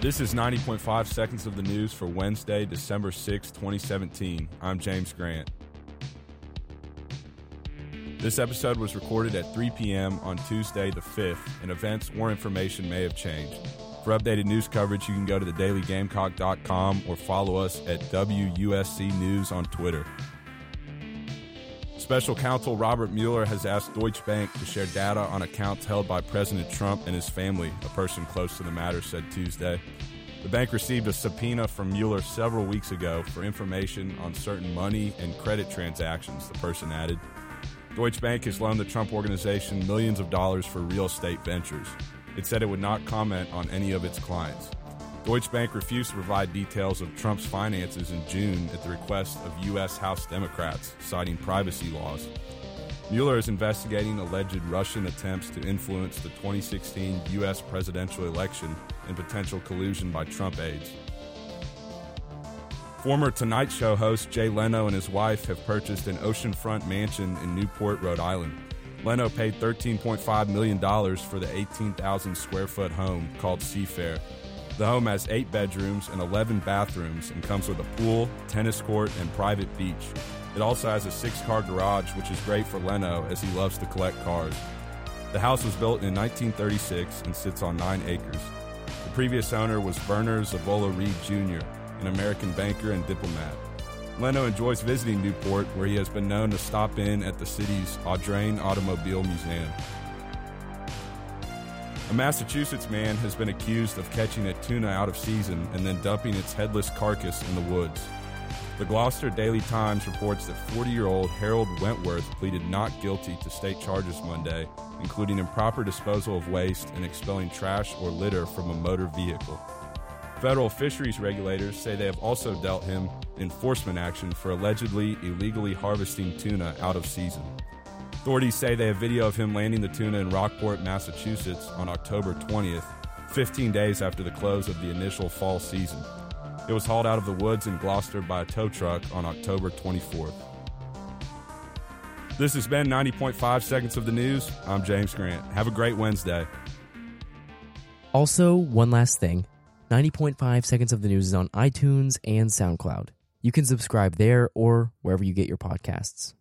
This is 90.5 seconds of the news for Wednesday, December 6, 2017. I'm James Grant. This episode was recorded at 3 p.m. on Tuesday, the 5th, and events or information may have changed. For updated news coverage, you can go to thedailygamecock.com or follow us at WUSC News on Twitter. Special counsel Robert Mueller has asked Deutsche Bank to share data on accounts held by President Trump and his family, a person close to the matter said Tuesday. The bank received a subpoena from Mueller several weeks ago for information on certain money and credit transactions, the person added. Deutsche Bank has loaned the Trump organization millions of dollars for real estate ventures. It said it would not comment on any of its clients. Deutsche Bank refused to provide details of Trump's finances in June at the request of U.S. House Democrats, citing privacy laws. Mueller is investigating alleged Russian attempts to influence the 2016 U.S. presidential election and potential collusion by Trump aides. Former Tonight Show host Jay Leno and his wife have purchased an oceanfront mansion in Newport, Rhode Island. Leno paid $13.5 million for the 18,000 square foot home called Seafair. The home has eight bedrooms and 11 bathrooms and comes with a pool, tennis court, and private beach. It also has a six car garage, which is great for Leno as he loves to collect cars. The house was built in 1936 and sits on nine acres. The previous owner was Verner Zevola Reed Jr., an American banker and diplomat. Leno enjoys visiting Newport, where he has been known to stop in at the city's Audrain Automobile Museum. A Massachusetts man has been accused of catching a tuna out of season and then dumping its headless carcass in the woods. The Gloucester Daily Times reports that 40 year old Harold Wentworth pleaded not guilty to state charges Monday, including improper disposal of waste and expelling trash or litter from a motor vehicle. Federal fisheries regulators say they have also dealt him enforcement action for allegedly illegally harvesting tuna out of season. Authorities say they have video of him landing the tuna in Rockport, Massachusetts on October 20th, 15 days after the close of the initial fall season. It was hauled out of the woods in Gloucester by a tow truck on October 24th. This has been 90.5 Seconds of the News. I'm James Grant. Have a great Wednesday. Also, one last thing 90.5 Seconds of the News is on iTunes and SoundCloud. You can subscribe there or wherever you get your podcasts.